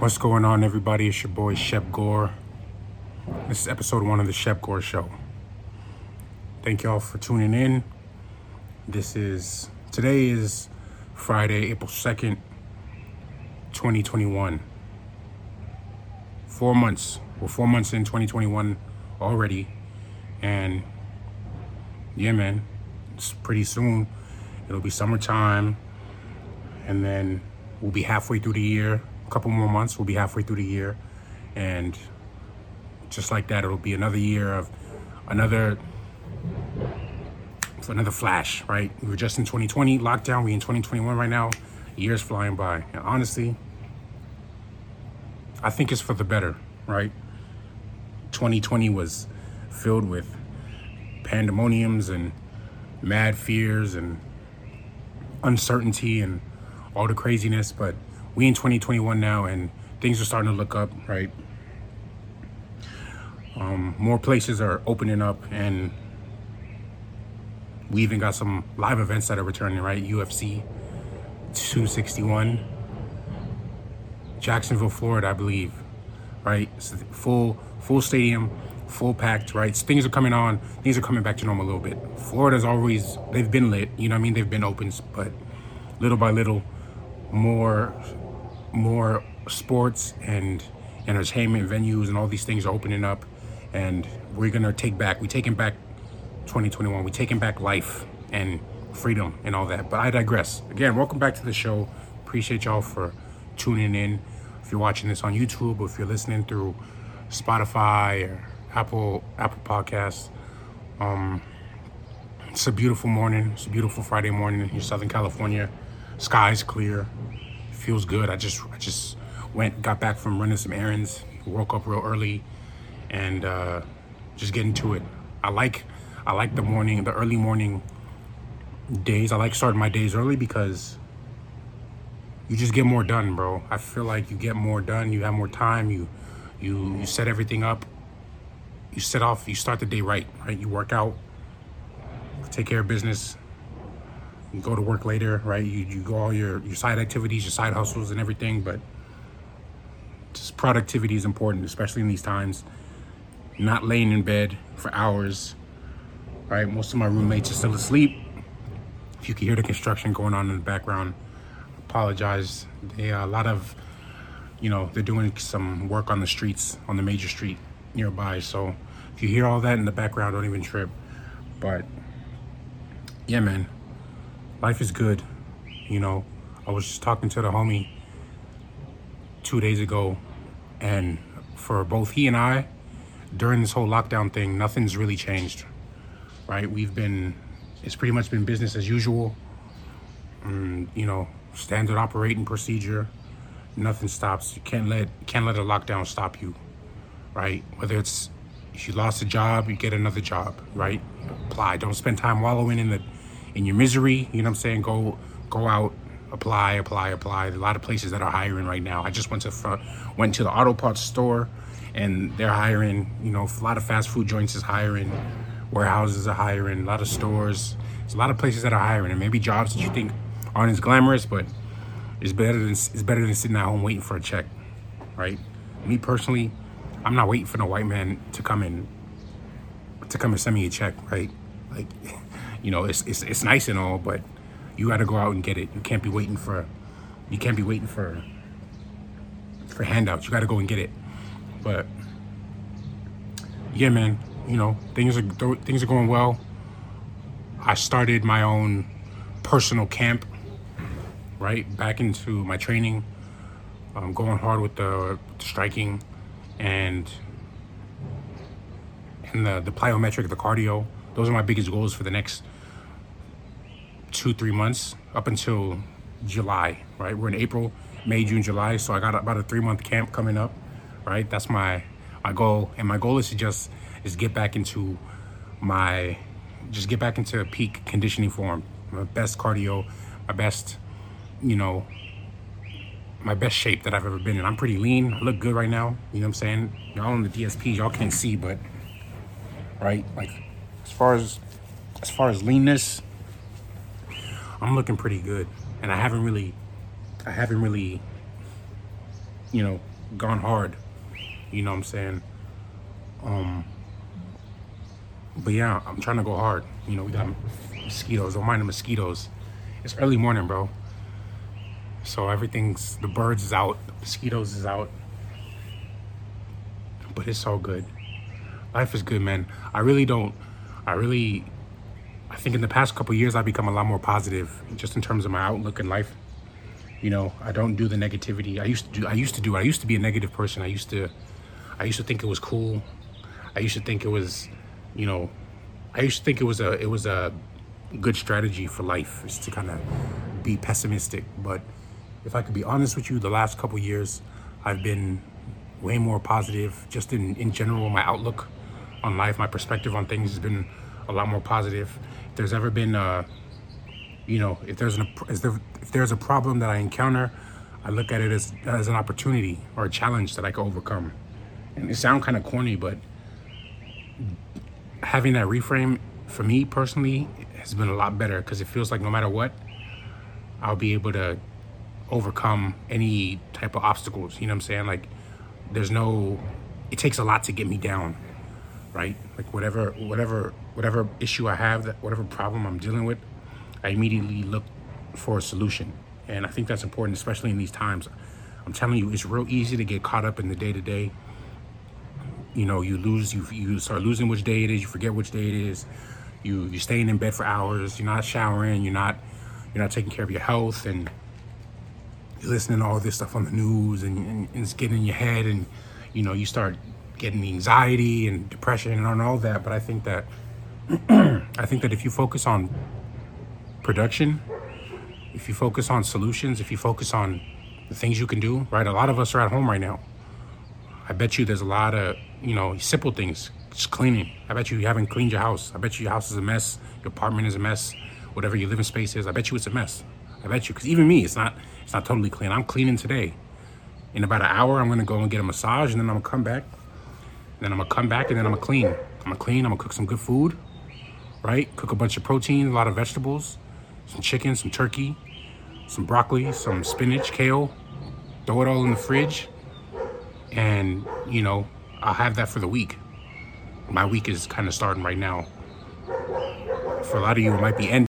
What's going on, everybody? It's your boy Shep Gore. This is episode one of the Shep Gore Show. Thank y'all for tuning in. This is today is Friday, April 2nd, 2021. Four months. We're four months in 2021 already. And yeah, man, it's pretty soon. It'll be summertime. And then we'll be halfway through the year. Couple more months, we'll be halfway through the year. And just like that, it'll be another year of another another flash, right? We were just in 2020 lockdown. We in 2021 right now. Years flying by. And honestly, I think it's for the better, right? 2020 was filled with pandemoniums and mad fears and uncertainty and all the craziness, but we in 2021 now and things are starting to look up, right? Um, more places are opening up and we even got some live events that are returning, right? UFC 261, Jacksonville, Florida, I believe, right? So full full stadium, full packed, right? So things are coming on. Things are coming back to normal a little bit. Florida's always they've been lit, you know what I mean? They've been open, but little by little, more more sports and entertainment venues and all these things are opening up, and we're gonna take back. We taking back 2021. We taking back life and freedom and all that. But I digress. Again, welcome back to the show. Appreciate y'all for tuning in. If you're watching this on YouTube or if you're listening through Spotify or Apple Apple Podcasts, um, it's a beautiful morning. It's a beautiful Friday morning in Southern California. Sky's clear. Feels good. I just I just went got back from running some errands. Woke up real early, and uh, just getting to it. I like I like the morning, the early morning days. I like starting my days early because you just get more done, bro. I feel like you get more done. You have more time. You you you set everything up. You set off. You start the day right. Right. You work out. Take care of business. Go to work later. Right. You you go all your your side activities, your side hustles, and everything. But just productivity is important, especially in these times. Not laying in bed for hours right? Most of my roommates are still asleep. If you can hear the construction going on in the background, apologize. They a lot of, you know, they're doing some work on the streets on the major street nearby. So if you hear all that in the background, don't even trip. But yeah, man, life is good. You know, I was just talking to the homie two days ago, and for both he and I, during this whole lockdown thing, nothing's really changed right? We've been, it's pretty much been business as usual. Um, you know, standard operating procedure. Nothing stops. You can't let can't let a lockdown stop you, right? Whether it's if you lost a job, you get another job, right? Apply. Don't spend time wallowing in the in your misery. You know what I'm saying? Go go out, apply, apply, apply. a lot of places that are hiring right now. I just went to front, went to the auto parts store, and they're hiring. You know, a lot of fast food joints is hiring warehouses are hiring, a lot of stores. There's a lot of places that are hiring, and maybe jobs that you think aren't as glamorous, but it's better than it's better than sitting at home waiting for a check, right? Me personally, I'm not waiting for no white man to come in to come and send me a check, right? Like, you know, it's it's it's nice and all, but you got to go out and get it. You can't be waiting for you can't be waiting for for handouts. You got to go and get it. But yeah, man, you know things are things are going well. I started my own personal camp, right back into my training. I'm going hard with the, striking and and the the plyometric, the cardio. Those are my biggest goals for the next two three months up until July. Right, we're in April, May, June, July. So I got about a three month camp coming up. Right, that's my my goal, and my goal is to just is get back into my just get back into a peak conditioning form my best cardio my best you know my best shape that i've ever been in i'm pretty lean i look good right now you know what i'm saying y'all on the dsp y'all can't see but right like as far as as far as leanness i'm looking pretty good and i haven't really i haven't really you know, gone hard. You know what I'm saying? Um, but yeah, I'm trying to go hard. You know, we got mosquitoes. Don't mind the mosquitoes. It's early morning, bro. So everything's the birds is out, the mosquitoes is out. But it's all good. Life is good, man. I really don't. I really. I think in the past couple years, I've become a lot more positive, just in terms of my outlook in life. You know, I don't do the negativity. I used to do. I used to do. I used to be a negative person. I used to. I used to think it was cool. I used to think it was, you know, I used to think it was a. It was a good strategy for life is to kind of be pessimistic. But if I could be honest with you, the last couple years, I've been way more positive. Just in in general, my outlook on life, my perspective on things has been a lot more positive. If there's ever been, uh, you know, if there's an if there's a problem that I encounter, I look at it as as an opportunity or a challenge that I can overcome. And it sounds kind of corny, but having that reframe for me personally has been a lot better because it feels like no matter what, I'll be able to overcome any type of obstacles. You know what I'm saying? Like, there's no. It takes a lot to get me down, right? Like whatever, whatever, whatever issue I have, that whatever problem I'm dealing with, I immediately look for a solution, and I think that's important, especially in these times. I'm telling you, it's real easy to get caught up in the day to day. You know, you lose, you you start losing which day it is, you forget which day it is. You you're staying in bed for hours. You're not showering. You're not you're not taking care of your health, and you're listening to all this stuff on the news, and, and, and it's getting in your head, and you know you start getting anxiety and depression and all that. But I think that I think that if you focus on production, if you focus on solutions, if you focus on the things you can do, right? A lot of us are at home right now. I bet you there's a lot of, you know, simple things. Just cleaning. I bet you you haven't cleaned your house. I bet you your house is a mess. Your apartment is a mess. Whatever your living space is, I bet you it's a mess. I bet you, because even me, it's not, it's not totally clean. I'm cleaning today. In about an hour, I'm gonna go and get a massage, and then I'm gonna come back. Then I'm gonna come back, and then I'm gonna clean. I'm gonna clean. I'm gonna cook some good food, right? Cook a bunch of protein, a lot of vegetables, some chicken, some turkey, some broccoli, some spinach, kale. Throw it all in the fridge, and you know I'll have that for the week. My week is kind of starting right now. For a lot of you, it might be ending.